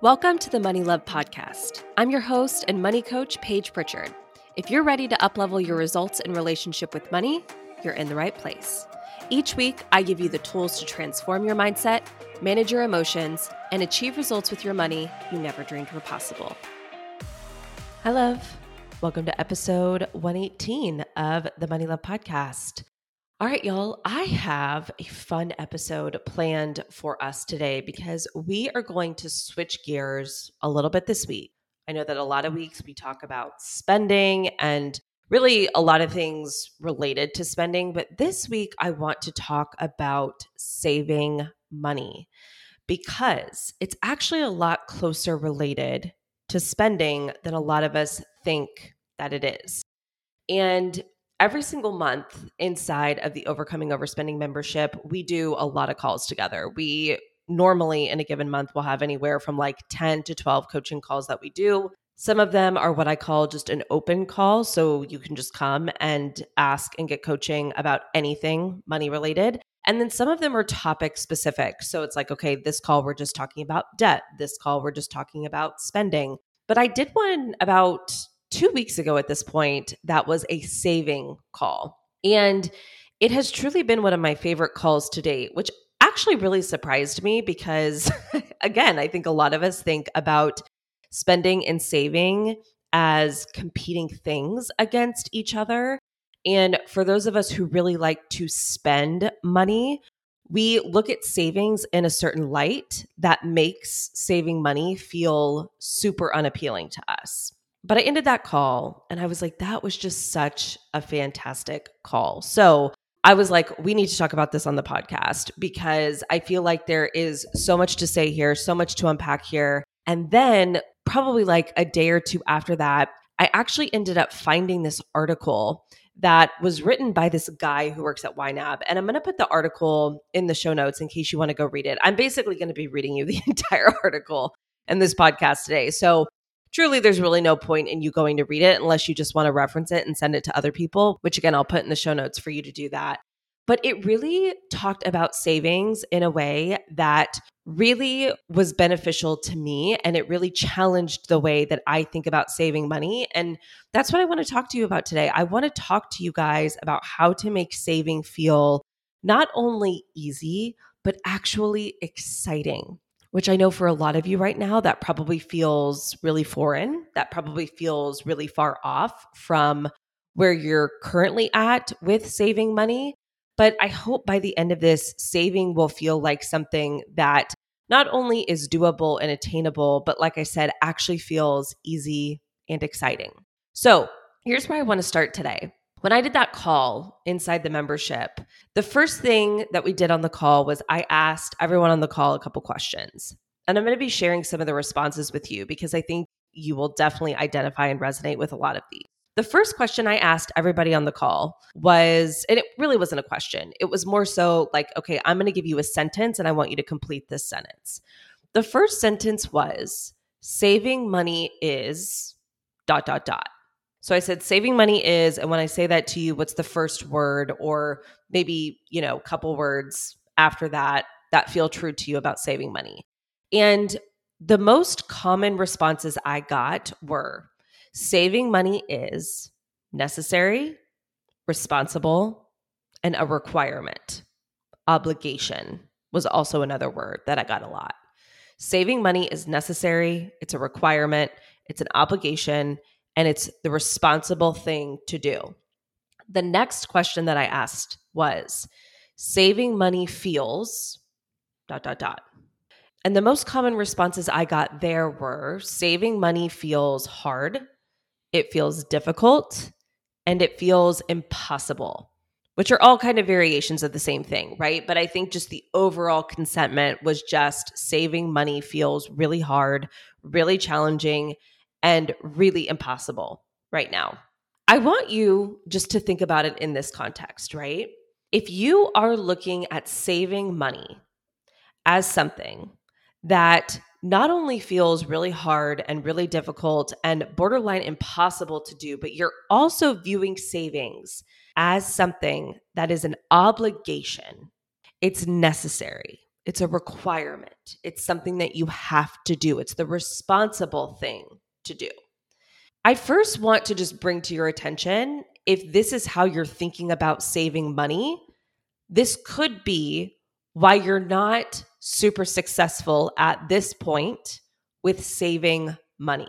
Welcome to the Money Love Podcast. I'm your host and money coach, Paige Pritchard. If you're ready to uplevel your results in relationship with money, you're in the right place. Each week, I give you the tools to transform your mindset, manage your emotions, and achieve results with your money you never dreamed were possible. Hi, love. Welcome to episode 118 of the Money Love Podcast. All right, y'all, I have a fun episode planned for us today because we are going to switch gears a little bit this week. I know that a lot of weeks we talk about spending and really a lot of things related to spending, but this week I want to talk about saving money because it's actually a lot closer related to spending than a lot of us think that it is. And every single month inside of the Overcoming Overspending membership, we do a lot of calls together. We normally in a given month will have anywhere from like 10 to 12 coaching calls that we do. Some of them are what I call just an open call. So you can just come and ask and get coaching about anything money related. And then some of them are topic specific. So it's like, okay, this call we're just talking about debt. This call we're just talking about spending. But I did one about two weeks ago at this point that was a saving call. And it has truly been one of my favorite calls to date, which actually really surprised me because, again, I think a lot of us think about spending and saving as competing things against each other. And for those of us who really like to spend money, we look at savings in a certain light that makes saving money feel super unappealing to us. But I ended that call and I was like, that was just such a fantastic call. So I was like, we need to talk about this on the podcast because I feel like there is so much to say here, so much to unpack here. And then, probably like a day or two after that, I actually ended up finding this article that was written by this guy who works at YNAB. And I'm going to put the article in the show notes in case you want to go read it. I'm basically going to be reading you the entire article in this podcast today. So truly there's really no point in you going to read it unless you just want to reference it and send it to other people, which again, I'll put in the show notes for you to do that. But it really talked about savings in a way that really was beneficial to me. And it really challenged the way that I think about saving money. And that's what I want to talk to you about today. I want to talk to you guys about how to make saving feel not only easy, but actually exciting which I know for a lot of you right now, that probably feels really foreign. That probably feels really far off from where you're currently at with saving money. But I hope by the end of this, saving will feel like something that not only is doable and attainable, but like I said, actually feels easy and exciting. So here's where I want to start today. When I did that call inside the membership, the first thing that we did on the call was I asked everyone on the call a couple questions. And I'm going to be sharing some of the responses with you because I think you will definitely identify and resonate with a lot of these. The first question I asked everybody on the call was, and it really wasn't a question, it was more so like, okay, I'm going to give you a sentence and I want you to complete this sentence. The first sentence was, saving money is dot, dot, dot. So I said, saving money is, and when I say that to you, what's the first word or maybe, you know, a couple words after that that feel true to you about saving money? And the most common responses I got were saving money is necessary, responsible, and a requirement. Obligation was also another word that I got a lot. Saving money is necessary, it's a requirement, it's an obligation, and it's the responsible thing to do. The next question that I asked was saving money feels dot dot dot. And the most common responses I got there were saving money feels hard, it feels difficult, and it feels impossible, which are all kind of variations of the same thing, right? But I think just the overall consentment was just saving money feels really hard, really challenging, and really impossible right now. I want you just to think about it in this context, right? If you are looking at saving money as something that not only feels really hard and really difficult and borderline impossible to do, but you're also viewing savings as something that is an obligation. It's necessary, It's a requirement. It's something that you have to do. It's the responsible thing to do. I first want to just bring to your attention if this is how you're thinking about saving money, this could be why you're not super successful at this point with saving money.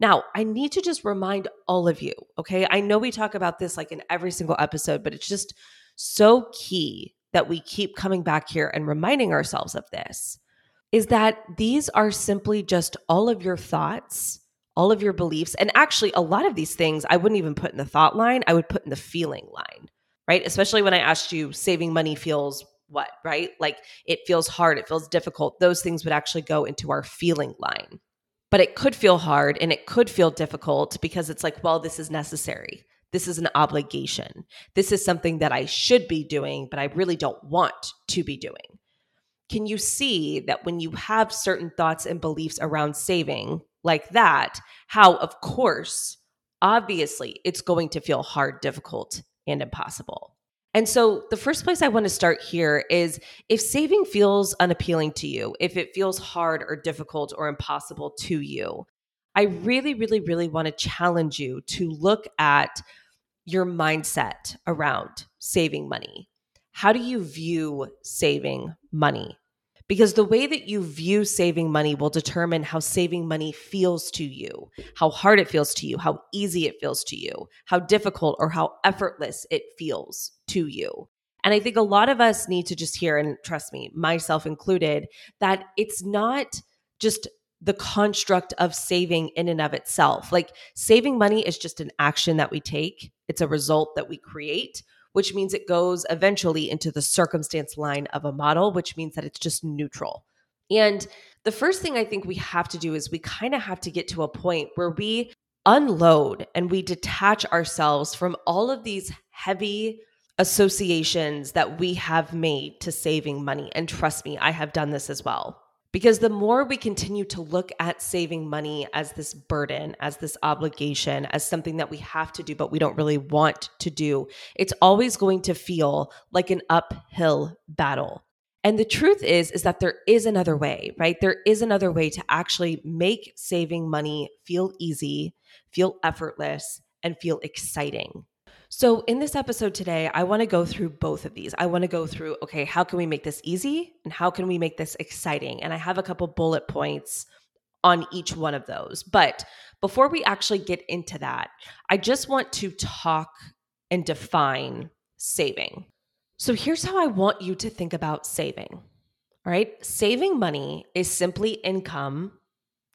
Now, I need to just remind all of you, okay? I know we talk about this like in every single episode, but it's just so key that we keep coming back here and reminding ourselves of this is that these are simply just all of your thoughts, all of your beliefs. And actually, a lot of these things I wouldn't even put in the thought line, I would put in the feeling line, right? Especially when I asked you, saving money feels what, right? Like it feels hard, it feels difficult. Those things would actually go into our feeling line. But it could feel hard and it could feel difficult because it's like, well, this is necessary. This is an obligation. This is something that I should be doing, but I really don't want to be doing. Can you see that when you have certain thoughts and beliefs around saving like that, how, of course, obviously, it's going to feel hard, difficult, and impossible? And so, the first place I want to start here is if saving feels unappealing to you, if it feels hard or difficult or impossible to you, I really, really, really want to challenge you to look at your mindset around saving money. How do you view saving money? Because the way that you view saving money will determine how saving money feels to you, how hard it feels to you, how easy it feels to you, how difficult or how effortless it feels to you. And I think a lot of us need to just hear, and trust me, myself included, that it's not just the construct of saving in and of itself. Like saving money is just an action that we take, it's a result that we create, which means it goes eventually into the circumstance line of a model, which means that it's just neutral. And the first thing I think we have to do is we kind of have to get to a point where we unload and we detach ourselves from all of these heavy associations that we have made to saving money. And trust me, I have done this as well. Because the more we continue to look at saving money as this burden, as this obligation, as something that we have to do, but we don't really want to do, it's always going to feel like an uphill battle. And the truth is, is that there is another way, right? There is another way to actually make saving money feel easy, feel effortless, and feel exciting. So, in this episode today, I want to go through both of these. I want to go through, okay, how can we make this easy and how can we make this exciting? And I have a couple bullet points on each one of those. But before we actually get into that, I just want to talk and define saving. So, here's how I want you to think about saving. All right. Saving money is simply income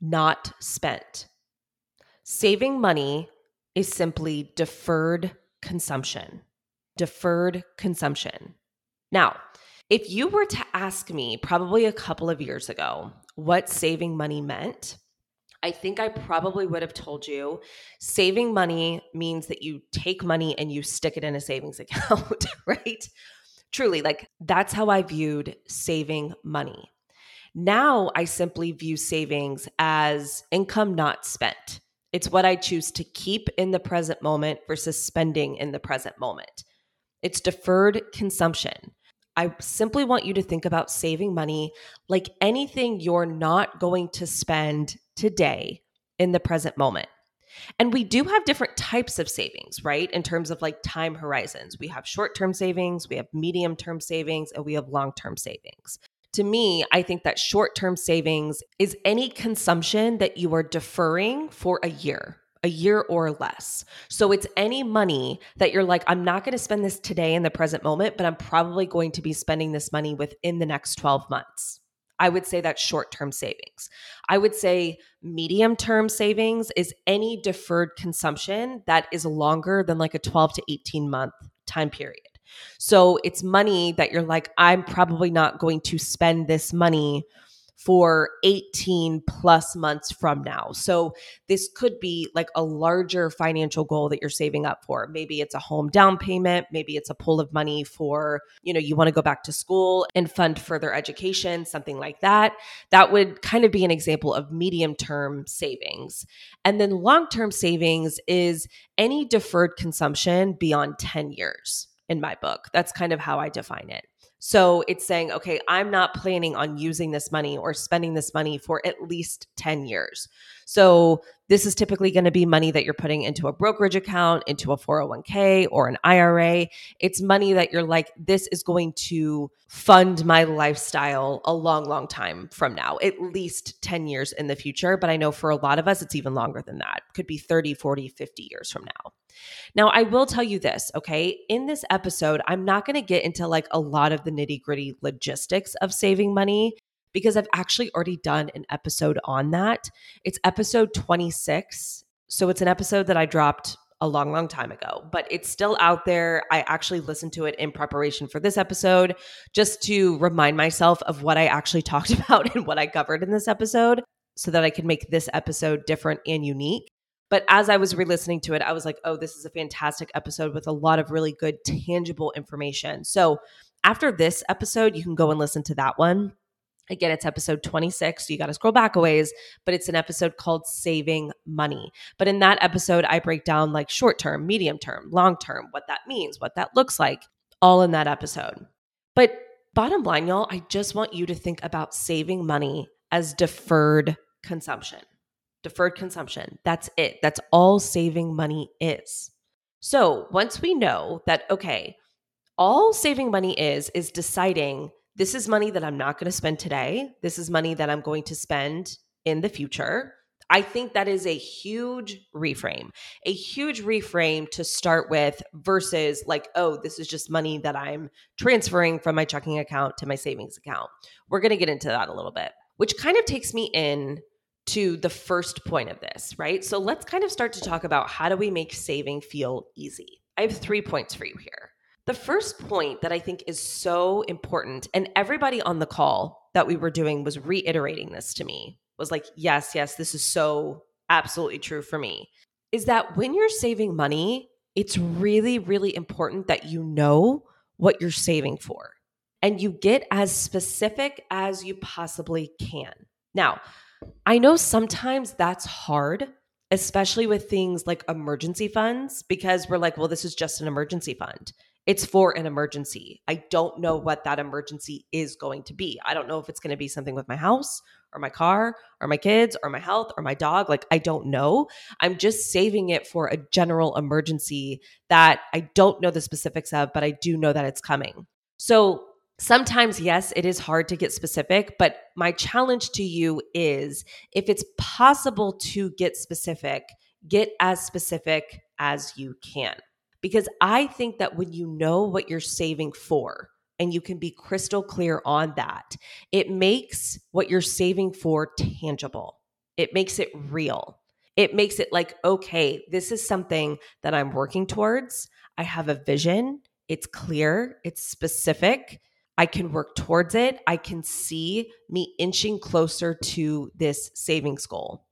not spent. Saving money is simply deferred consumption, deferred consumption. Now, if you were to ask me probably a couple of years ago what saving money meant, I think I probably would have told you saving money means that you take money and you stick it in a savings account, right? Truly, like that's how I viewed saving money. Now I simply view savings as income not spent. It's what I choose to keep in the present moment versus spending in the present moment. It's deferred consumption. I simply want you to think about saving money like anything you're not going to spend today in the present moment. And we do have different types of savings, right? In terms of like time horizons. We have short term savings, we have medium term savings, and we have long term savings to me, I think that short term savings is any consumption that you are deferring for a year, a year or less. So it's any money that you're like, I'm not going to spend this today in the present moment, but I'm probably going to be spending this money within the next 12 months. I would say that's short term savings. I would say medium term savings is any deferred consumption that is longer than like a 12 to 18 month time period. So it's money that you're like, I'm probably not going to spend this money for 18 plus months from now. So this could be like a larger financial goal that you're saving up for. Maybe it's a home down payment, maybe it's a pool of money for, you know, you want to go back to school and fund further education, something like that. That would kind of be an example of medium term savings. And then long term savings is any deferred consumption beyond 10 years in my book. That's kind of how I define it. So it's saying, okay, I'm not planning on using this money or spending this money for at least 10 years. So this is typically going to be money that you're putting into a brokerage account, into a 401k or an IRA. It's money that you're like, this is going to fund my lifestyle a long, long time from now, at least 10 years in the future. But I know for a lot of us, it's even longer than that. Could be 30, 40, 50 years from now. Now, I will tell you this, okay? In this episode, I'm not going to get into like a lot of the nitty gritty logistics of saving money because I've actually already done an episode on that. It's episode 26. So it's an episode that I dropped a long, long time ago, but it's still out there. I actually listened to it in preparation for this episode just to remind myself of what I actually talked about and what I covered in this episode so that I could make this episode different and unique. But as I was re listening to it, I was like, oh, this is a fantastic episode with a lot of really good, tangible information. So after this episode, you can go and listen to that one. Again, it's episode 26. So you got to scroll back a ways, but it's an episode called Saving Money. But in that episode, I break down like short term, medium term, long term, what that means, what that looks like, all in that episode. But bottom line, y'all, I just want you to think about saving money as deferred consumption deferred consumption. That's it. That's all saving money is. So once we know that, okay, all saving money is, is deciding this is money that I'm not going to spend today. This is money that I'm going to spend in the future. I think that is a huge reframe, a huge reframe to start with versus like, oh, this is just money that I'm transferring from my checking account to my savings account. We're going to get into that a little bit, which kind of takes me in to the first point of this, right? So let's kind of start to talk about how do we make saving feel easy. I have three points for you here. The first point that I think is so important, and everybody on the call that we were doing was reiterating this to me, was like, yes, yes, this is so absolutely true for me, is that when you're saving money, it's really, really important that you know what you're saving for and you get as specific as you possibly can. Now, I know sometimes that's hard, especially with things like emergency funds, because we're like, well, this is just an emergency fund. It's for an emergency. I don't know what that emergency is going to be. I don't know if it's going to be something with my house or my car or my kids or my health or my dog. Like, I don't know. I'm just saving it for a general emergency that I don't know the specifics of, but I do know that it's coming. So, Sometimes, yes, it is hard to get specific, but my challenge to you is if it's possible to get specific, get as specific as you can. Because I think that when you know what you're saving for and you can be crystal clear on that, it makes what you're saving for tangible, it makes it real. It makes it like, okay, this is something that I'm working towards. I have a vision. It's clear, it's specific, I can work towards it. I can see me inching closer to this savings goal.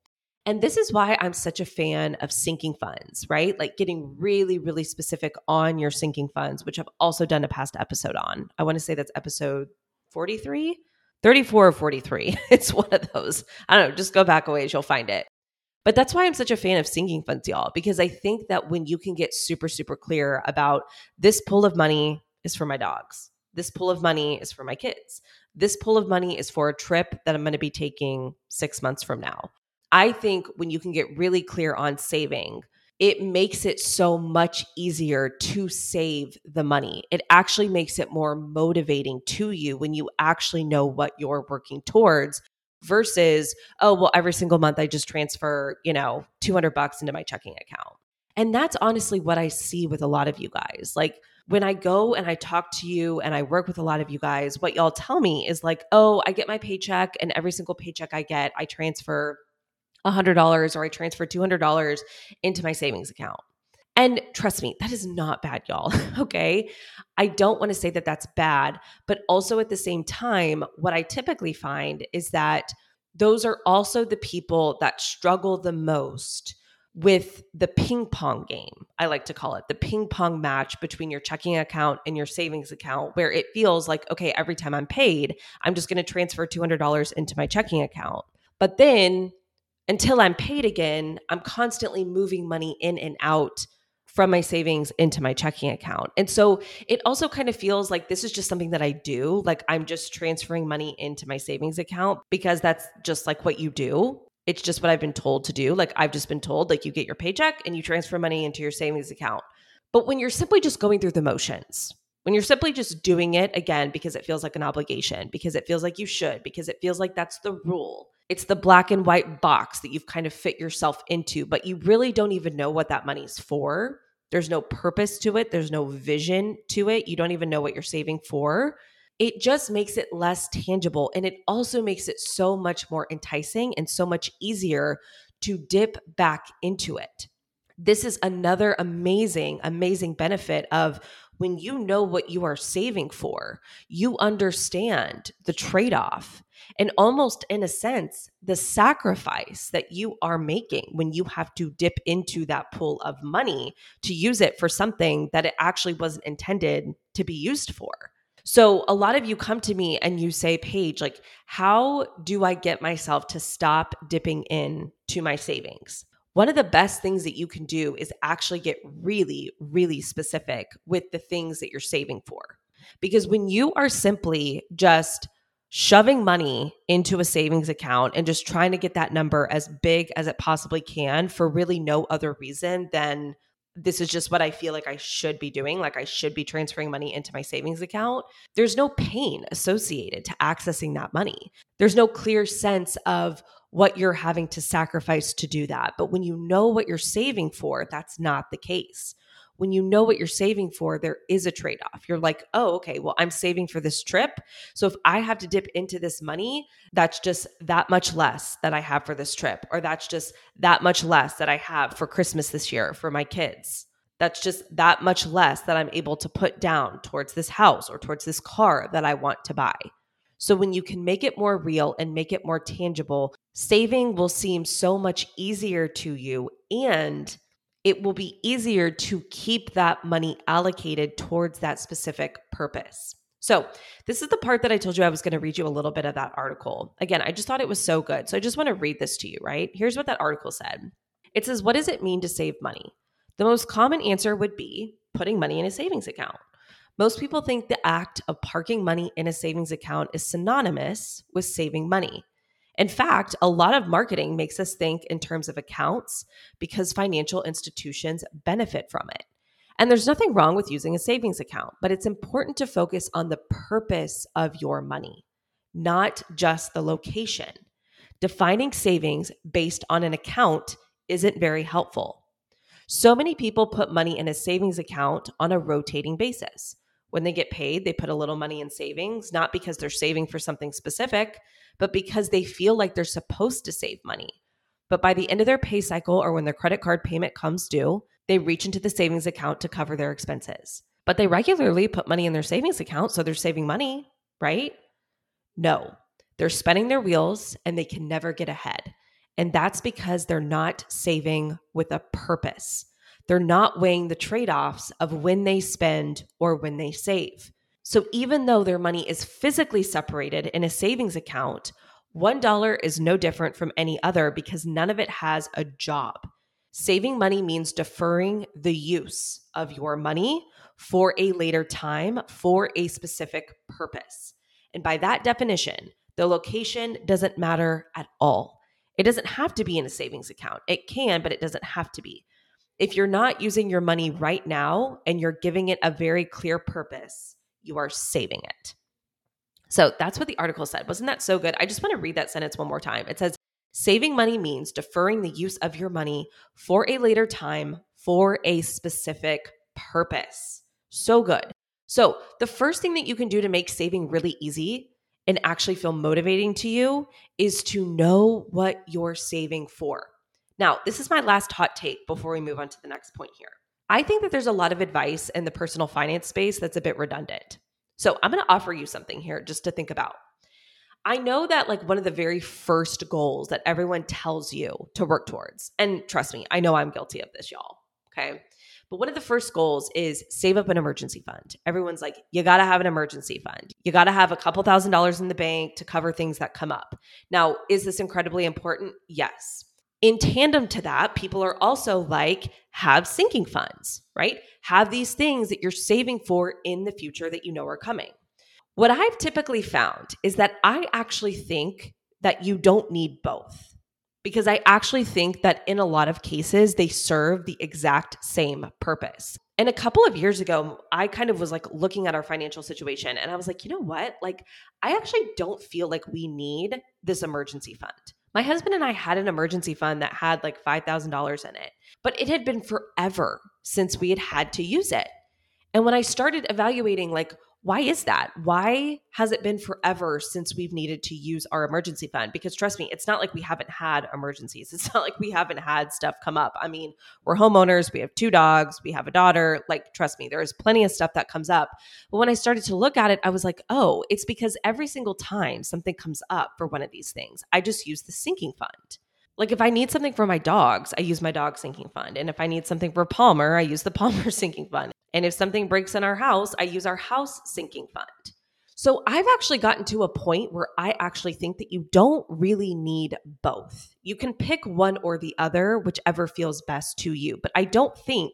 And this is why I'm such a fan of sinking funds, right? Like getting really, really specific on your sinking funds, which I've also done a past episode on. I want to say that's episode 43, 34 or 43. It's one of those. I don't know, just go back a ways, you'll find it. But that's why I'm such a fan of sinking funds, y'all, because I think that when you can get super, super clear about this pool of money is for my dogs, this pool of money is for my kids. This pool of money is for a trip that I'm going to be taking six months from now. I think when you can get really clear on saving, it makes it so much easier to save the money. It actually makes it more motivating to you when you actually know what you're working towards versus, oh, well, every single month I just transfer, you know, 200 bucks into my checking account. And that's honestly what I see with a lot of you guys. Like, when I go and I talk to you and I work with a lot of you guys, what y'all tell me is like, oh, I get my paycheck, and every single paycheck I get, I transfer $100 or I transfer $200 into my savings account. And trust me, that is not bad, y'all. okay. I don't want to say that that's bad, but also at the same time, what I typically find is that those are also the people that struggle the most with the ping pong game, I like to call it the ping pong match between your checking account and your savings account, where it feels like, okay, every time I'm paid, I'm just going to transfer $200 into my checking account. But then until I'm paid again, I'm constantly moving money in and out from my savings into my checking account. And so it also kind of feels like this is just something that I do. Like I'm just transferring money into my savings account because that's just like what you do. It's just what I've been told to do. Like I've just been told, like you get your paycheck and you transfer money into your savings account. But when you're simply just going through the motions, when you're simply just doing it again because it feels like an obligation, because it feels like you should, because it feels like that's the rule, it's the black and white box that you've kind of fit yourself into, but you really don't even know what that money's for. There's no purpose to it, there's no vision to it. You don't even know what you're saving for. It just makes it less tangible. And it also makes it so much more enticing and so much easier to dip back into it. This is another amazing, amazing benefit of when you know what you are saving for, you understand the trade off and almost in a sense, the sacrifice that you are making when you have to dip into that pool of money to use it for something that it actually wasn't intended to be used for. So, a lot of you come to me and you say, Paige, like, how do I get myself to stop dipping in to my savings? One of the best things that you can do is actually get really, really specific with the things that you're saving for. Because when you are simply just shoving money into a savings account and just trying to get that number as big as it possibly can for really no other reason than this is just what I feel like I should be doing. Like I should be transferring money into my savings account. There's no pain associated to accessing that money. There's no clear sense of what you're having to sacrifice to do that. But when you know what you're saving for, that's not the case. When you know what you're saving for, there is a trade off. You're like, oh, okay, well, I'm saving for this trip. So if I have to dip into this money, that's just that much less that I have for this trip, or that's just that much less that I have for Christmas this year for my kids. That's just that much less that I'm able to put down towards this house or towards this car that I want to buy. So when you can make it more real and make it more tangible, saving will seem so much easier to you and it will be easier to keep that money allocated towards that specific purpose. So, this is the part that I told you I was going to read you a little bit of that article. Again, I just thought it was so good. So, I just want to read this to you, right? Here's what that article said It says, What does it mean to save money? The most common answer would be putting money in a savings account. Most people think the act of parking money in a savings account is synonymous with saving money. In fact, a lot of marketing makes us think in terms of accounts because financial institutions benefit from it. And there's nothing wrong with using a savings account, but it's important to focus on the purpose of your money, not just the location. Defining savings based on an account isn't very helpful. So many people put money in a savings account on a rotating basis. When they get paid, they put a little money in savings, not because they're saving for something specific, but because they feel like they're supposed to save money. But by the end of their pay cycle or when their credit card payment comes due, they reach into the savings account to cover their expenses. But they regularly put money in their savings account, so they're saving money, right? No, they're spending their wheels and they can never get ahead. And that's because they're not saving with a purpose. They're not weighing the trade offs of when they spend or when they save. So even though their money is physically separated in a savings account, $1 is no different from any other because none of it has a job. Saving money means deferring the use of your money for a later time for a specific purpose. And by that definition, the location doesn't matter at all. It doesn't have to be in a savings account. It can, but it doesn't have to be if you're not using your money right now and you're giving it a very clear purpose, you are saving it. So that's what the article said. Wasn't that so good? I just want to read that sentence one more time. It says, Saving money means deferring the use of your money for a later time for a specific purpose. So good. So, the first thing that you can do to make saving really easy and actually feel motivating to you is to know what you're saving for. Now, this is my last hot take before we move on to the next point here. I think that there's a lot of advice in the personal finance space that's a bit redundant. So I'm going to offer you something here just to think about. I know that like one of the very first goals that everyone tells you to work towards, and trust me, I know I'm guilty of this, y'all. Okay. But one of the first goals is save up an emergency fund. Everyone's like, you got to have an emergency fund. You got to have a couple thousand dollars in the bank to cover things that come up. Now, is this incredibly important? Yes. In tandem to that, people are also like, have sinking funds, right? Have these things that you're saving for in the future that you know are coming. What I've typically found is that I actually think that you don't need both because I actually think that in a lot of cases, they serve the exact same purpose. And a couple of years ago, I kind of was like looking at our financial situation and I was like, you know what? Like, I actually don't feel like we need this emergency fund. My husband and I had an emergency fund that had like $5,000 in it, but it had been forever since we had had to use it. And when I started evaluating, like, why is that? Why has it been forever since we've needed to use our emergency fund? Because trust me, it's not like we haven't had emergencies. It's not like we haven't had stuff come up. I mean, we're homeowners, we have two dogs, we have a daughter. Like, trust me, there's plenty of stuff that comes up. But when I started to look at it, I was like, oh, it's because every single time something comes up for one of these things, I just use the sinking fund. Like if I need something for my dogs, I use my dog sinking fund. And if I need something for Palmer, I use the Palmer sinking fund. And if something breaks in our house, I use our house sinking fund. So I've actually gotten to a point where I actually think that you don't really need both. You can pick one or the other, whichever feels best to you. But I don't think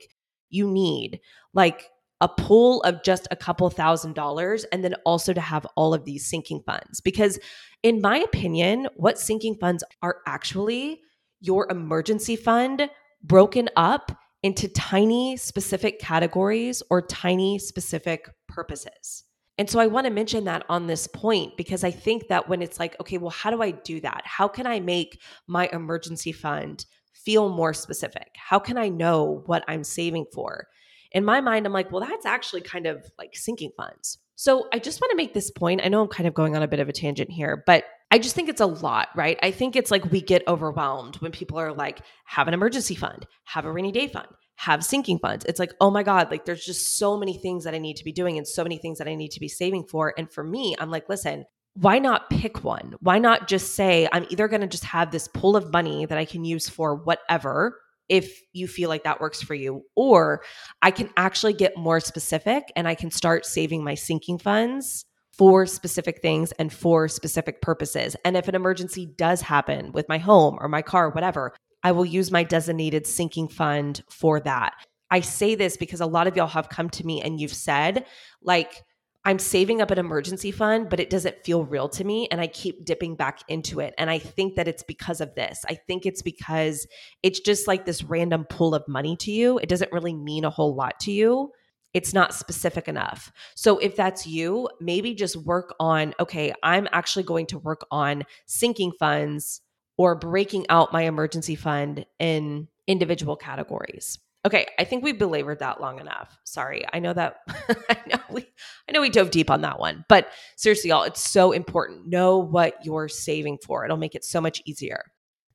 you need like a pool of just a couple thousand dollars and then also to have all of these sinking funds. Because, in my opinion, what sinking funds are actually your emergency fund broken up into tiny specific categories or tiny specific purposes. And so I want to mention that on this point because I think that when it's like, okay, well, how do I do that? How can I make my emergency fund feel more specific? How can I know what I'm saving for? In my mind, I'm like, well, that's actually kind of like sinking funds. So I just want to make this point. I know I'm kind of going on a bit of a tangent here, but I just think it's a lot, right? I think it's like we get overwhelmed when people are like, have an emergency fund, have a rainy day fund, have sinking funds. It's like, oh my God, like there's just so many things that I need to be doing and so many things that I need to be saving for. And for me, I'm like, listen, why not pick one? Why not just say, I'm either going to just have this pool of money that I can use for whatever, if you feel like that works for you. Or I can actually get more specific and I can start saving my sinking funds for specific things and for specific purposes. And if an emergency does happen with my home or my car, or whatever, I will use my designated sinking fund for that. I say this because a lot of y'all have come to me and you've said, like, I'm saving up an emergency fund, but it doesn't feel real to me. And I keep dipping back into it. And I think that it's because of this. I think it's because it's just like this random pool of money to you. It doesn't really mean a whole lot to you it's not specific enough. So if that's you, maybe just work on okay, I'm actually going to work on sinking funds or breaking out my emergency fund in individual categories. Okay, I think we belabored that long enough. Sorry. I know that I know we I know we dove deep on that one. But seriously, y'all, it's so important. Know what you're saving for. It'll make it so much easier.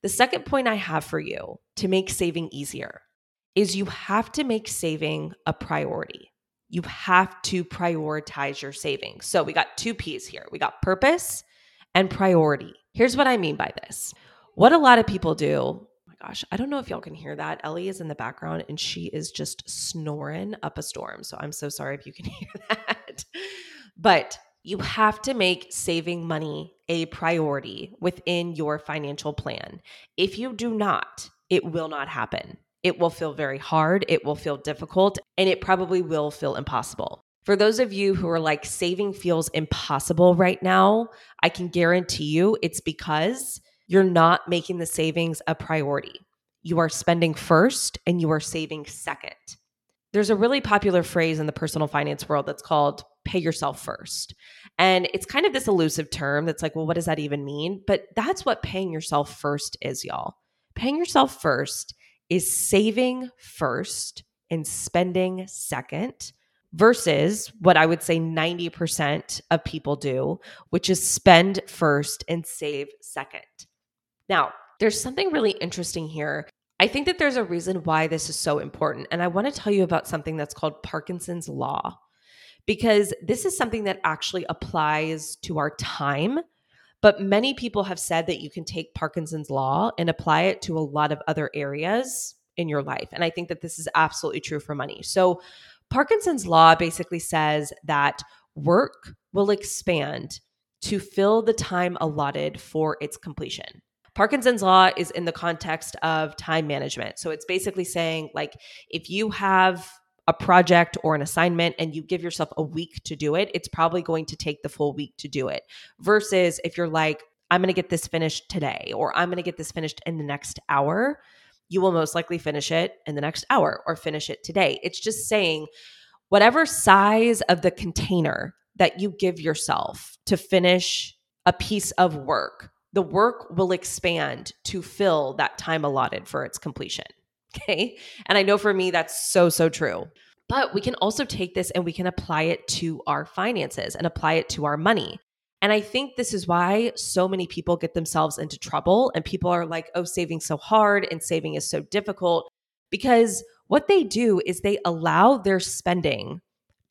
The second point I have for you to make saving easier is you have to make saving a priority. You have to prioritize your savings. So we got two P's here. We got purpose and priority. Here's what I mean by this. What a lot of people do, oh my gosh, I don't know if y'all can hear that. Ellie is in the background and she is just snoring up a storm. So I'm so sorry if you can hear that. But you have to make saving money a priority within your financial plan. If you do not, it will not happen. It will feel very hard, it will feel difficult, and it probably will feel impossible. For those of you who are like, saving feels impossible right now, I can guarantee you it's because you're not making the savings a priority. You are spending first and you are saving second. There's a really popular phrase in the personal finance world that's called pay yourself first. And it's kind of this elusive term that's like, well, what does that even mean? But that's what paying yourself first is, y'all. Paying yourself first is saving first and spending second versus what I would say 90% of people do, which is spend first and save second. Now, there's something really interesting here. I think that there's a reason why this is so important. And I want to tell you about something that's called Parkinson's Law, because this is something that actually applies to our time but many people have said that you can take Parkinson's law and apply it to a lot of other areas in your life. And I think that this is absolutely true for money. So, Parkinson's law basically says that work will expand to fill the time allotted for its completion. Parkinson's law is in the context of time management. So it's basically saying, like, if you have a project or an assignment and you give yourself a week to do it, it's probably going to take the full week to do it. Versus if you're like, I'm going to get this finished today or I'm going to get this finished in the next hour, you will most likely finish it in the next hour or finish it today. It's just saying whatever size of the container that you give yourself to finish a piece of work, the work will expand to fill that time allotted for its completion. Okay. And I know for me, that's so, so true. But we can also take this and we can apply it to our finances and apply it to our money. And I think this is why so many people get themselves into trouble and people are like, oh, saving so hard and saving is so difficult. Because what they do is they allow their spending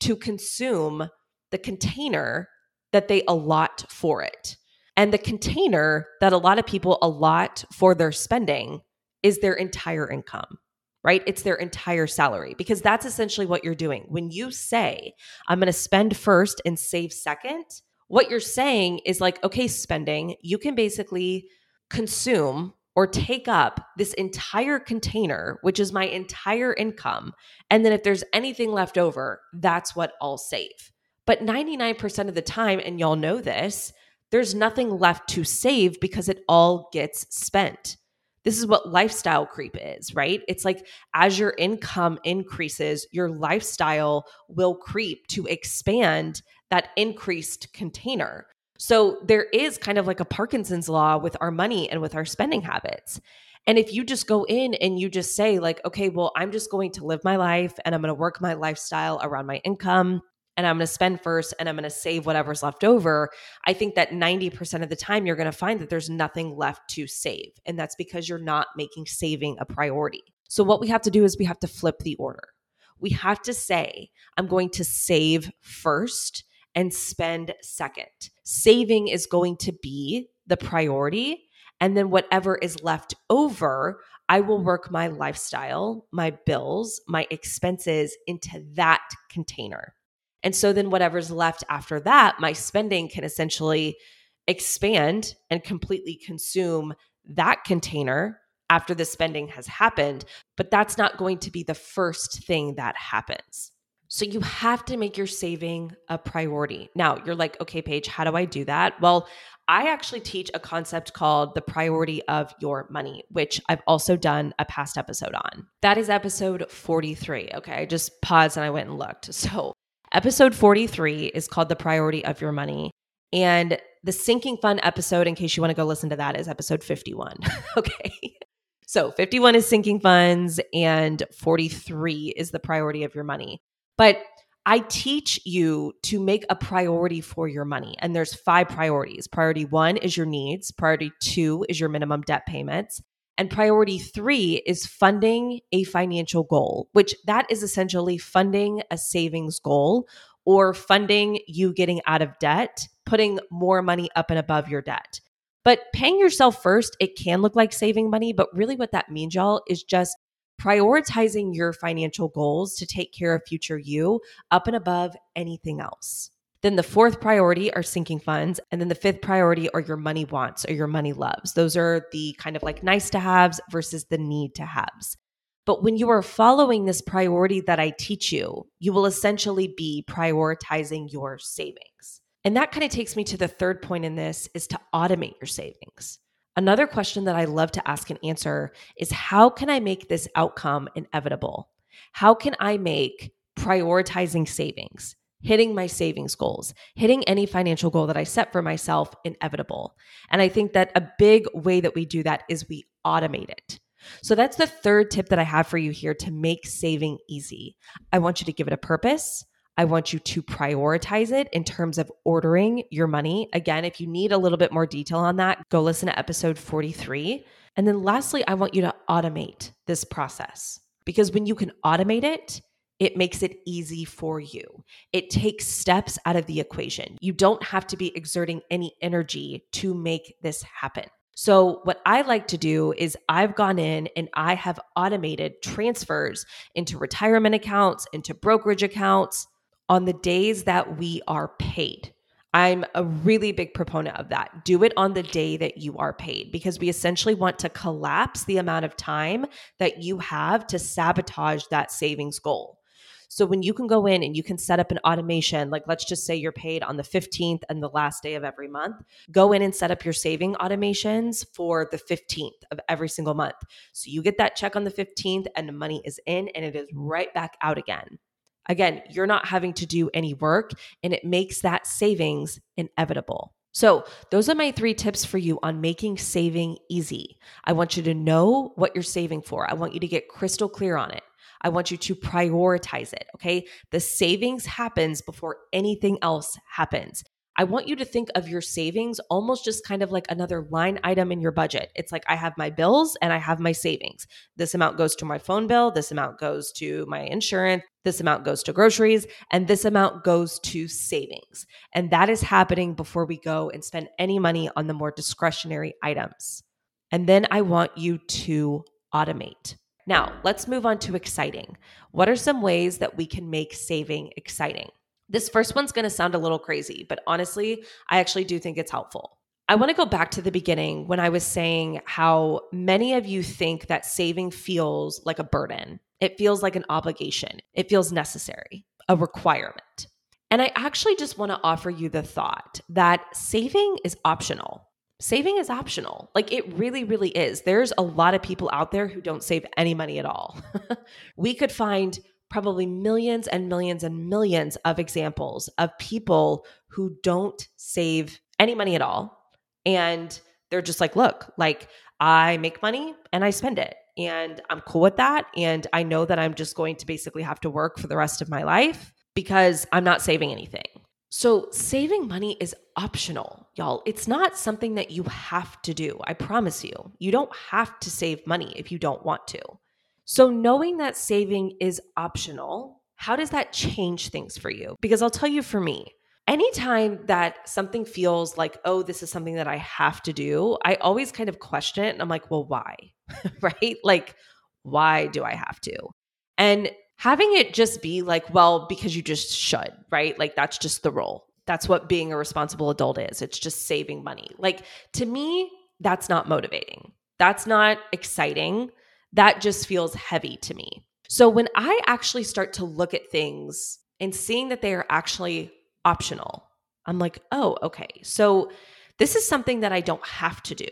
to consume the container that they allot for it. And the container that a lot of people allot for their spending is their entire income, right? It's their entire salary because that's essentially what you're doing. When you say, I'm going to spend first and save second, what you're saying is like, okay, spending, you can basically consume or take up this entire container, which is my entire income. And then if there's anything left over, that's what I'll save. But 99% of the time, and y'all know this, there's nothing left to save because it all gets spent. This is what lifestyle creep is, right? It's like as your income increases, your lifestyle will creep to expand that increased container. So there is kind of like a Parkinson's law with our money and with our spending habits. And if you just go in and you just say, like, okay, well, I'm just going to live my life and I'm going to work my lifestyle around my income and I'm going to spend first and I'm going to save whatever's left over, I think that 90% of the time you're going to find that there's nothing left to save. And that's because you're not making saving a priority. So, what we have to do is we have to flip the order. We have to say, I'm going to save first and spend second. Saving is going to be the priority. And then whatever is left over, I will work my lifestyle, my bills, my expenses into that container. And so then whatever's left after that, my spending can essentially expand and completely consume that container after the spending has happened. But that's not going to be the first thing that happens. So you have to make your saving a priority. Now, you're like, okay, Paige, how do I do that? Well, I actually teach a concept called the priority of your money, which I've also done a past episode on. That is episode 43. Okay, I just paused and I went and looked. So, episode 43 is called the priority of your money. And the sinking fund episode, in case you want to go listen to that, is episode 51. okay. So 51 is sinking funds and 43 is the priority of your money. But I teach you to make a priority for your money. And there's five priorities. Priority one is your needs, priority two is your minimum debt payments. And priority three is funding a financial goal, which that is essentially funding a savings goal or funding you getting out of debt, putting more money up and above your debt. But paying yourself first, it can look like saving money, but really what that means, y'all, is just prioritizing your financial goals to take care of future you up and above anything else. Then the fourth priority are sinking funds. And then the fifth priority are your money wants or your money loves. Those are the kind of like nice to haves versus the need to haves. But when you are following this priority that I teach you, you will essentially be prioritizing your savings. And that kind of takes me to the third point in this is to automate your savings. Another question that I love to ask and answer is how can I make this outcome inevitable? How can I make prioritizing savings, hitting my savings goals, hitting any financial goal that I set for myself inevitable? And I think that a big way that we do that is we automate it. So that's the third tip that I have for you here to make saving easy. I want you to give it a purpose. I want you to prioritize it in terms of ordering your money. Again, if you need a little bit more detail on that, go listen to episode 43. And then lastly, I want you to automate this process because when you can automate it, it makes it easy for you. It takes steps out of the equation. You don't have to be exerting any energy to make this happen. So, what I like to do is I've gone in and I have automated transfers into retirement accounts, into brokerage accounts, on the days that we are paid. I'm a really big proponent of that. Do it on the day that you are paid because we essentially want to collapse the amount of time that you have to sabotage that savings goal. So when you can go in and you can set up an automation, like let's just say you're paid on the 15th and the last day of every month, go in and set up your saving automations for the 15th of every single month. So you get that check on the 15th and the money is in and it is right back out again. Again, you're not having to do any work and it makes that savings inevitable. So, those are my three tips for you on making saving easy. I want you to know what you're saving for. I want you to get crystal clear on it. I want you to prioritize it. Okay. The savings happens before anything else happens. I want you to think of your savings almost just kind of like another line item in your budget. It's like I have my bills and I have my savings. This amount goes to my phone bill, this amount goes to my insurance, this amount goes to groceries, and this amount goes to savings. And that is happening before we go and spend any money on the more discretionary items. And then I want you to automate. Now, let's move on to exciting. What are some ways that we can make saving exciting? This first one's going to sound a little crazy, but honestly, I actually do think it's helpful. I want to go back to the beginning when I was saying how many of you think that saving feels like a burden. It feels like an obligation. It feels necessary, a requirement. And I actually just want to offer you the thought that saving is optional. Saving is optional. Like it really, really is. There's a lot of people out there who don't save any money at all. we could find probably millions and millions and millions of examples of people who don't save any money at all. And they're just like, look, like I make money and I spend it. And I'm cool with that. And I know that I'm just going to basically have to work for the rest of my life because I'm not saving anything. So, saving money is optional, y'all. It's not something that you have to do. I promise you. You don't have to save money if you don't want to. So, knowing that saving is optional, how does that change things for you? Because I'll tell you for me, anytime that something feels like, oh, this is something that I have to do, I always kind of question it. And I'm like, well, why? right? Like, why do I have to? And having it just be like, well, because you just should, right? Like, that's just the role. That's what being a responsible adult is. It's just saving money. Like, to me, that's not motivating. That's not exciting that just feels heavy to me. So when I actually start to look at things and seeing that they are actually optional, I'm like, oh, okay. So this is something that I don't have to do,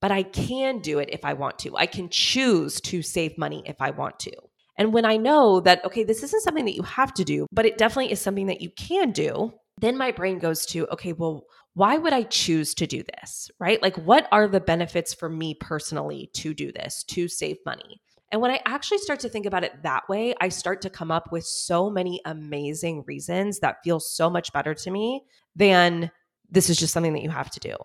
but I can do it if I want to. I can choose to save money if I want to. And when I know that, okay, this isn't something that you have to do, but it definitely is something that you can do, then my brain goes to, okay, well, why would I choose to do this? Right? Like, what are the benefits for me personally to do this, to save money? And when I actually start to think about it that way, I start to come up with so many amazing reasons that feel so much better to me than this is just something that you have to do.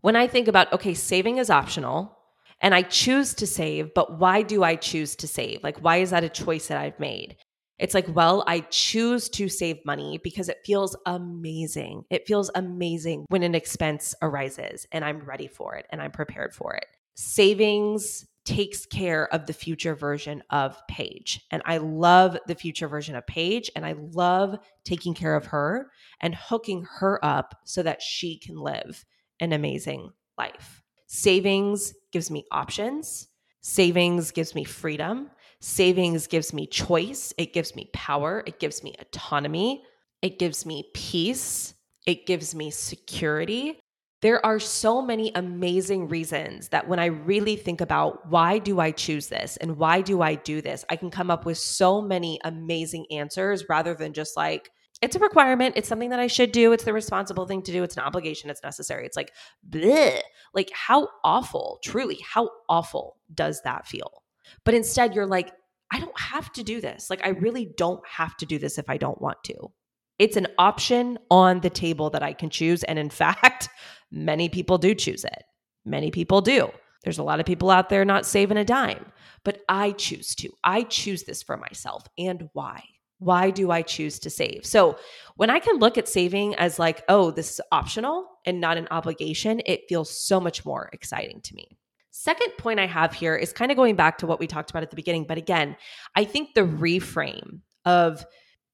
When I think about, okay, saving is optional and I choose to save, but why do I choose to save? Like, why is that a choice that I've made? It's like, well, I choose to save money because it feels amazing. It feels amazing when an expense arises and I'm ready for it and I'm prepared for it. Savings takes care of the future version of Paige. And I love the future version of Paige. And I love taking care of her and hooking her up so that she can live an amazing life. Savings gives me options, savings gives me freedom. Savings gives me choice, it gives me power, it gives me autonomy, it gives me peace, it gives me security. There are so many amazing reasons that when I really think about why do I choose this and why do I do this, I can come up with so many amazing answers rather than just like, it's a requirement. It's something that I should do. It's the responsible thing to do. It's an obligation. It's necessary. It's like, bleh. Like, how awful, truly, how awful does that feel? But instead, you're like, I don't have to do this. Like, I really don't have to do this if I don't want to. It's an option on the table that I can choose. And in fact, many people do choose it. Many people do. There's a lot of people out there not saving a dime, but I choose to. I choose this for myself. And why? Why do I choose to save? So, when I can look at saving as like, oh, this is optional and not an obligation, it feels so much more exciting to me. Second point I have here is kind of going back to what we talked about at the beginning. But again, I think the reframe of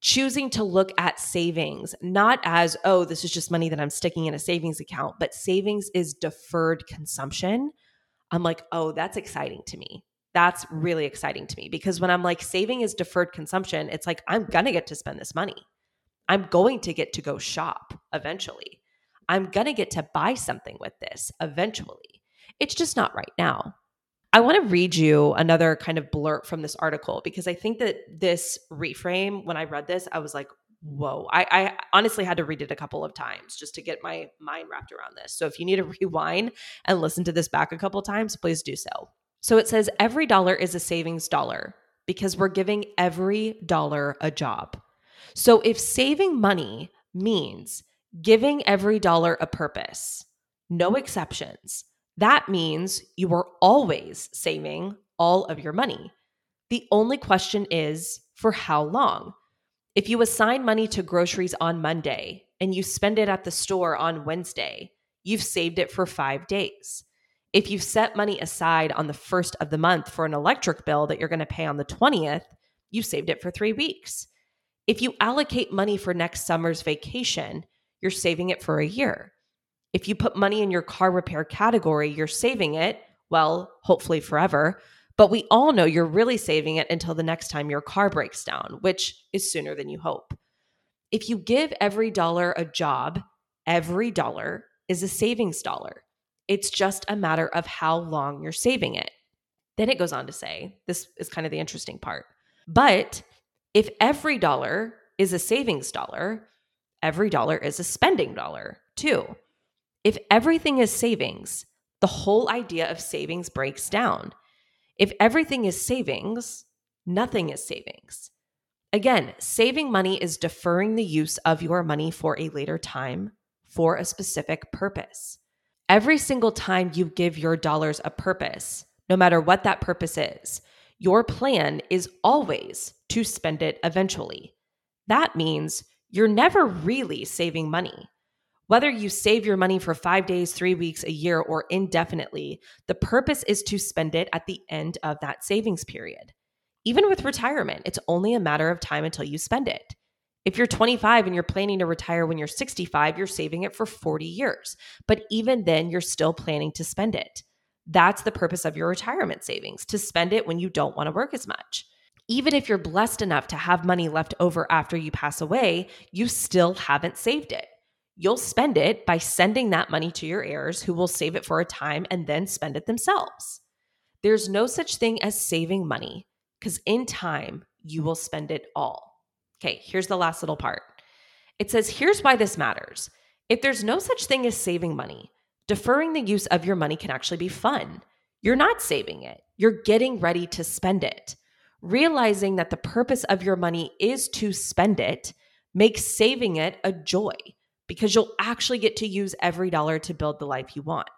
choosing to look at savings not as, oh, this is just money that I'm sticking in a savings account, but savings is deferred consumption. I'm like, oh, that's exciting to me. That's really exciting to me because when I'm like, saving is deferred consumption, it's like, I'm going to get to spend this money. I'm going to get to go shop eventually. I'm going to get to buy something with this eventually. It's just not right now. I want to read you another kind of blurt from this article because I think that this reframe, when I read this, I was like, whoa. I, I, honestly had to read it a couple of times just to get my mind wrapped around this. So if you need to rewind and listen to this back a couple times, please do so. So it says every dollar is a savings dollar because we're giving every dollar a job. So if saving money means giving every dollar a purpose, no exceptions that means you are always saving all of your money. The only question is for how long? If you assign money to groceries on Monday and you spend it at the store on Wednesday, you've saved it for five days. If you set money aside on the first of the month for an electric bill that you're going to pay on the 20th, you saved it for three weeks. If you allocate money for next summer's vacation, you're saving it for a year. If you put money in your car repair category, you're saving it, well, hopefully forever. But we all know you're really saving it until the next time your car breaks down, which is sooner than you hope. If you give every dollar a job, every dollar is a savings dollar. It's just a matter of how long you're saving it. Then it goes on to say this is kind of the interesting part. But if every dollar is a savings dollar, every dollar is a spending dollar too. If everything is savings, the whole idea of savings breaks down. If everything is savings, nothing is savings. Again, saving money is deferring the use of your money for a later time for a specific purpose. Every single time you give your dollars a purpose, no matter what that purpose is, your plan is always to spend it eventually. That means you're never really saving money. Whether you save your money for five days, three weeks, a year, or indefinitely, the purpose is to spend it at the end of that savings period. Even with retirement, it's only a matter of time until you spend it. If you're 25 and you're planning to retire when you're 65, you're saving it for 40 years. But even then, you're still planning to spend it. That's the purpose of your retirement savings to spend it when you don't want to work as much. Even if you're blessed enough to have money left over after you pass away, you still haven't saved it. You'll spend it by sending that money to your heirs who will save it for a time and then spend it themselves. There's no such thing as saving money because in time, you will spend it all. Okay, here's the last little part. It says, here's why this matters. If there's no such thing as saving money, deferring the use of your money can actually be fun. You're not saving it, you're getting ready to spend it. Realizing that the purpose of your money is to spend it makes saving it a joy because you'll actually get to use every dollar to build the life you want.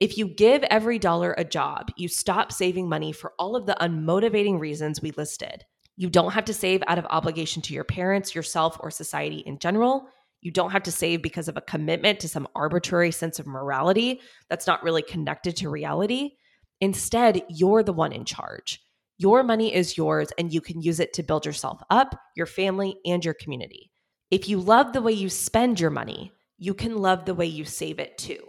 If you give every dollar a job, you stop saving money for all of the unmotivating reasons we listed. You don't have to save out of obligation to your parents, yourself, or society in general. You don't have to save because of a commitment to some arbitrary sense of morality that's not really connected to reality. Instead, you're the one in charge. Your money is yours, and you can use it to build yourself up, your family, and your community. If you love the way you spend your money, you can love the way you save it too.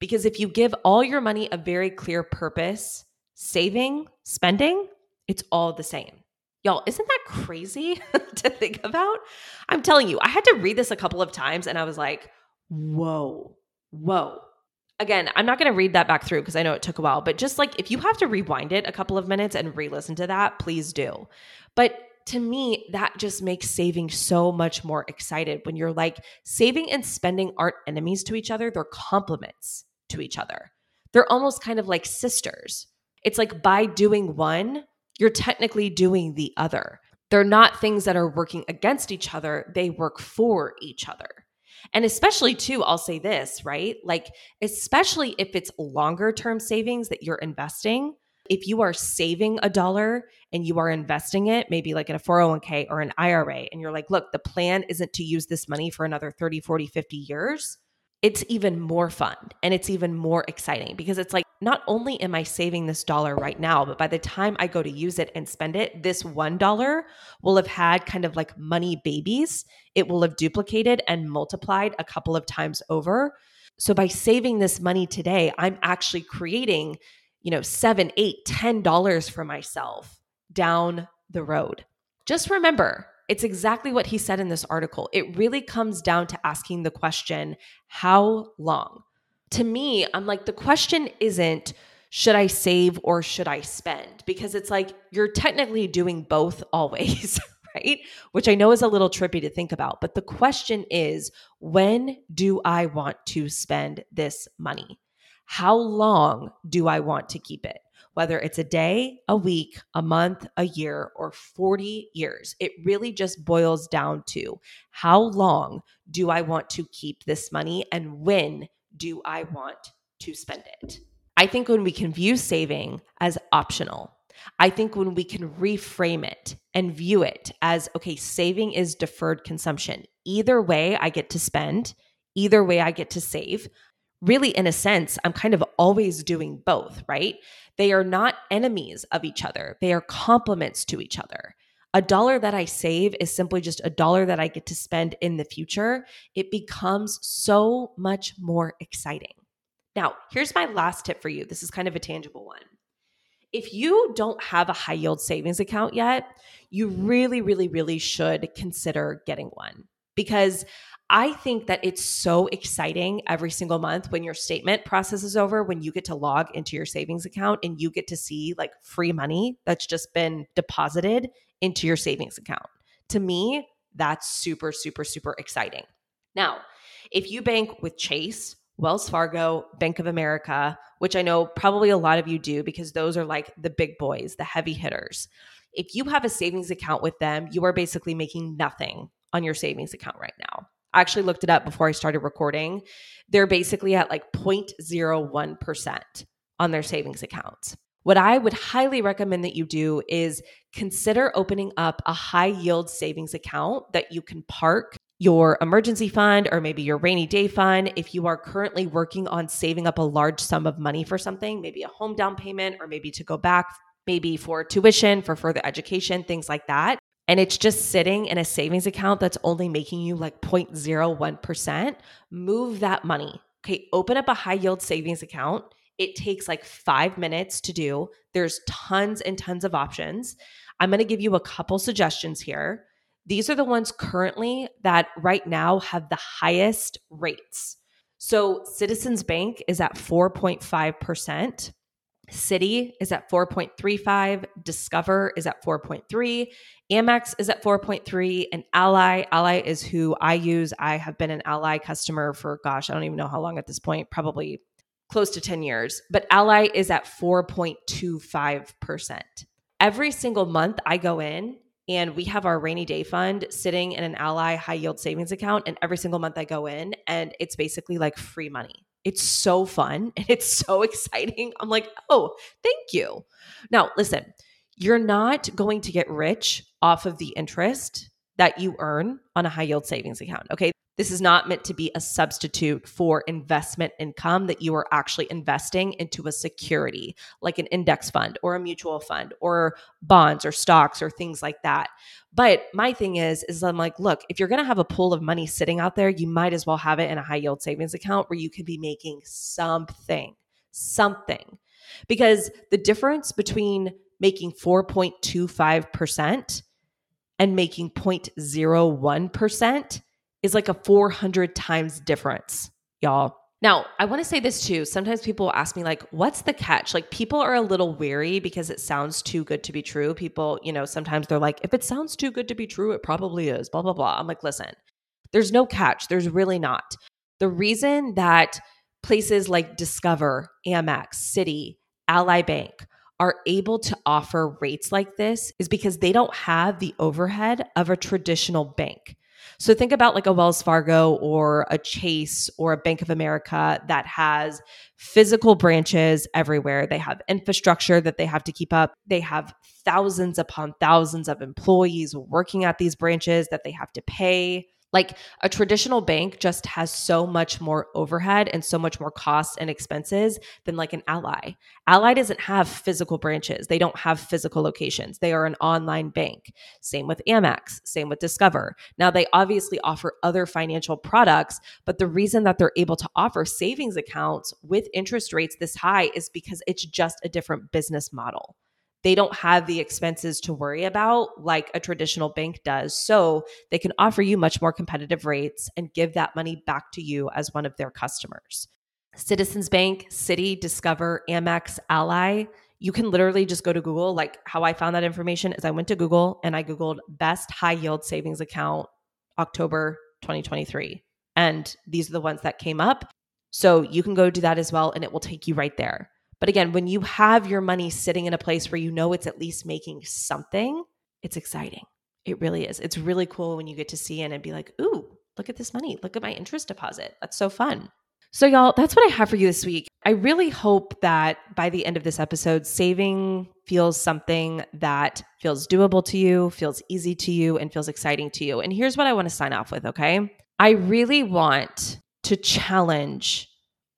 Because if you give all your money a very clear purpose, saving, spending, it's all the same. Y'all, isn't that crazy to think about? I'm telling you, I had to read this a couple of times and I was like, whoa, whoa. Again, I'm not going to read that back through because I know it took a while, but just like if you have to rewind it a couple of minutes and re listen to that, please do. But to me, that just makes saving so much more excited when you're like, saving and spending aren't enemies to each other, they're complements to each other. They're almost kind of like sisters. It's like by doing one, you're technically doing the other. They're not things that are working against each other, they work for each other. And especially, too, I'll say this, right? Like, especially if it's longer term savings that you're investing, if you are saving a dollar and you are investing it, maybe like in a 401k or an IRA, and you're like, look, the plan isn't to use this money for another 30, 40, 50 years, it's even more fun and it's even more exciting because it's like not only am I saving this dollar right now, but by the time I go to use it and spend it, this $1 will have had kind of like money babies. It will have duplicated and multiplied a couple of times over. So by saving this money today, I'm actually creating, you know, seven, eight, ten dollars for myself down the road. Just remember, it's exactly what he said in this article. It really comes down to asking the question, how long? to me, I'm like, the question isn't, should I save or should I spend? Because it's like you're technically doing both always, right? Which I know is a little trippy to think about. But the question is, when do I want to spend this money? How long do I want to keep it? Whether it's a day, a week, a month, a year, or 40 years, it really just boils down to how long do I want to keep this money and when do I want to spend it? I think when we can view saving as optional, I think when we can reframe it and view it as okay, saving is deferred consumption. Either way, I get to spend, either way, I get to save. Really, in a sense, I'm kind of always doing both, right? They are not enemies of each other, they are complements to each other. A dollar that I save is simply just a dollar that I get to spend in the future. It becomes so much more exciting. Now, here's my last tip for you. This is kind of a tangible one. If you don't have a high yield savings account yet, you really, really, really should consider getting one because I think that it's so exciting every single month when your statement process is over, when you get to log into your savings account and you get to see like free money that's just been deposited into your savings account. To me, that's super, super, super exciting. Now, if you bank with Chase, Wells Fargo, Bank of America, which I know probably a lot of you do because those are like the big boys, the heavy hitters. If you have a savings account with them, you are basically making nothing on your savings account right now. I actually looked it up before I started recording. They're basically at like 0.01% on their savings accounts. What I would highly recommend that you do is consider opening up a high yield savings account that you can park your emergency fund or maybe your rainy day fund. If you are currently working on saving up a large sum of money for something, maybe a home down payment or maybe to go back, maybe for tuition, for further education, things like that. And it's just sitting in a savings account that's only making you like 0.01%, move that money. Okay, open up a high yield savings account it takes like five minutes to do. There's tons and tons of options. I'm to give you a couple suggestions here. These are the ones currently that right now have the highest rates. So Citizens Bank is at 4.5%. Citi is at 4.35, Discover is at 4.3, Amex is at 4.3, and Ally, Ally is who I use. I have been an Ally customer for gosh, I don't even know how long at this point, probably close to 10 years, but Ally is at 4.25%. Every single month I go in and we have our rainy day fund sitting in an Ally high yield savings account. And every single month I go in and it's basically like free money. It's so fun and it's so exciting. I'm like, oh, thank you. Now, listen, you're not going to get rich off of the interest that you earn on a high yield savings account. Okay. This is not meant to be a substitute for investment income that you are actually investing into a security like an index fund or a mutual fund or bonds or stocks or things like that. But my thing is is I'm like, look, if you're going to have a pool of money sitting out there, you might as well have it in a high yield savings account where you can be making something, something. Because the difference between making 4.25% and making 0.01% is like a 400 times difference, y'all. Now, I want to say this too. Sometimes people ask me, like, what's the catch? Like, people are a little weary because it sounds too good to be true. People, you know, sometimes they're like, if it sounds too good to be true, it probably is, blah, blah, blah. I'm like, listen, there's no catch. There's really not. The reason that places like Discover, Amex, Citi, Ally Bank are able to offer rates like this is because they don't have the overhead of a traditional bank. So think about like a Wells Fargo or a Chase or a Bank of America that has physical branches everywhere. They have infrastructure that they have to keep up. They have thousands upon thousands of employees working at these branches that they have to pay. Like a traditional bank just has so much more overhead and so much more costs and expenses than like an Ally. Ally doesn't have physical branches, they don't have physical locations. They are an online bank. Same with Amex, same with Discover. Now, they obviously offer other financial products, but the reason that they're able to offer savings accounts with interest rates this high is because it's just a different business model they don't have the expenses to worry about like a traditional bank does. So they can offer you much more competitive rates and give that money back to you as one of their customers. Citizens Bank, Citi, Discover, Amex, Ally, you can literally just go to Google. Like how I found that information is I went to Google and I Googled best high yield savings account October 2023. And these are the ones that came up. So you can go do that as well and it will take you right there. But again, when you have your money sitting in a place where you know it's at least making something, it's exciting. It really is. It's really cool when you get to see it and be like, ooh, look at this money. Look at my interest deposit. That's so fun. So, y'all, that's what I have for you this week. I really hope that by the end of this episode, saving feels something that feels doable to you, feels easy to you, and feels exciting to you. And here's what I want to sign off with, okay? I really want to challenge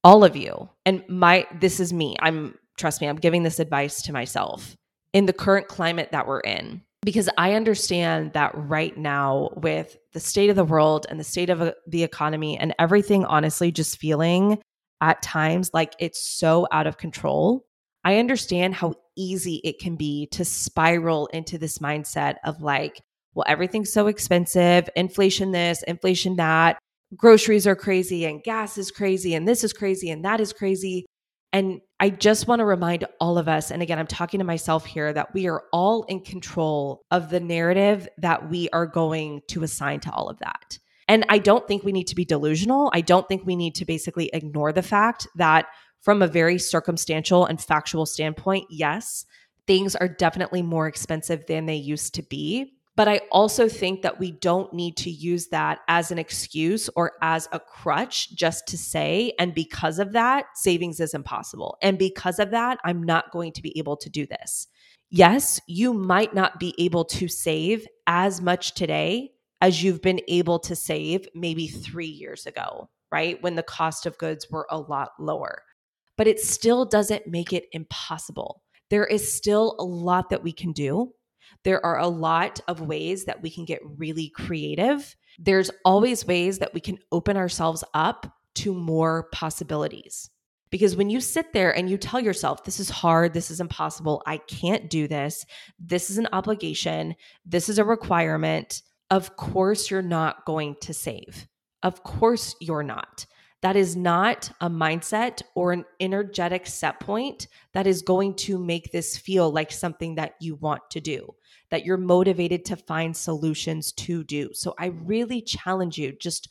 all of you. And my this is me. I'm trust me i'm giving this advice to myself in the current climate that we're in. Because i understand that right now with the state of the world and the state of uh, the economy and everything honestly just feeling at times like it's so out of control i understand how easy it can be to spiral into this mindset of like well everything's so expensive inflation this inflation that groceries are crazy and gas is crazy and this is crazy and that is crazy. And I just want to remind all of us, and again, I'm talking to myself here, that we are all in control of the narrative that we are going to assign to all of that. And I don't think we need to be delusional. I don't think we need to basically ignore the fact that, from a very circumstantial and factual standpoint, yes, things are definitely more expensive than they used to be. But I also think that we don't need to use that as an excuse or as a crutch just to say, and because of that, savings is impossible. And because of that, I'm not going to be able to do this. Yes, you might not be able to save as much today as you've been able to save maybe three years ago, right? When the cost of goods were a lot lower. But it still doesn't make it impossible. There is still a lot that we can do there are a lot of ways that we can get really creative. There's always ways that we can open ourselves up to more possibilities. Because when you sit there and you tell yourself, this is hard, this is impossible, I can't do this, this is an obligation, this is a requirement, of course you're not going to save. Of course you're not. That is not a mindset or an energetic set point that is going to make this feel like something that you want to do that you're motivated to find solutions to do. So I really challenge you just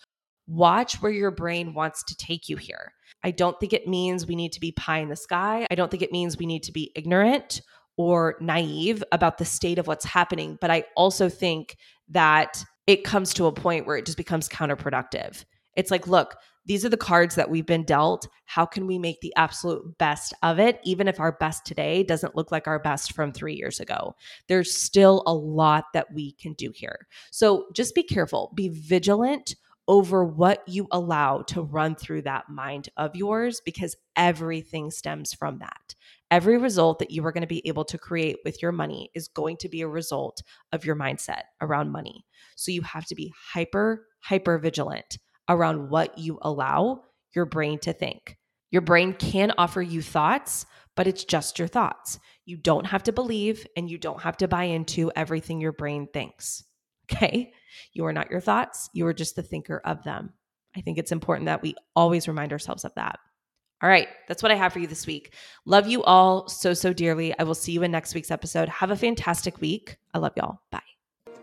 watch where your brain wants to take you here. I don't think it means we need to be pie in the sky. I don't think it means we need to be ignorant or naive about the state of what's happening. But I also think that it comes to a point where it just becomes counterproductive. It's like, look, these are the cards that we've been dealt. How can we make the absolute best of it, even if our best today doesn't look like our best from three years ago? There's still a lot that we can do here. So just be careful, be vigilant over what you allow to run through that mind of yours because everything stems from that. Every result that you are going to be able to create with your money is going to be a result of your mindset around money. So you have to be hyper, hyper vigilant around what you allow your brain to think. Your brain can offer you thoughts, but it's just your thoughts. You don't have to believe and you don't have to buy into everything your brain thinks. Okay? You are not your thoughts, you are just the thinker of them. I think it's important that we always remind ourselves of that. All right, that's what I have for you this week. Love you all so, so dearly. I will see you in next week's episode. Have a fantastic week. I love y'all. Bye.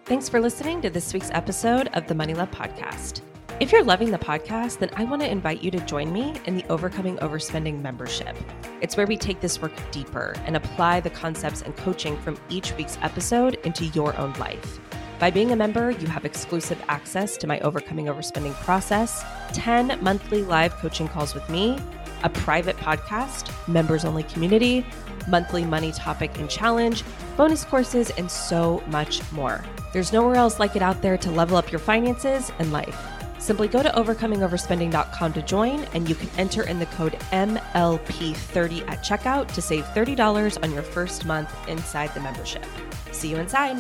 Thanks for listening to this week's episode of the Money Love Podcast. If you're loving the podcast, then I want to invite you to join me in the Overcoming Overspending membership. It's where we take this work deeper and apply the concepts and coaching from each week's episode into your own life. By being a member, you have exclusive access to my Overcoming Overspending process, 10 monthly live coaching calls with me, a private podcast, members only community, monthly money topic and challenge, bonus courses, and so much more. There's nowhere else like it out there to level up your finances and life. Simply go to overcomingoverspending.com to join, and you can enter in the code MLP30 at checkout to save $30 on your first month inside the membership. See you inside.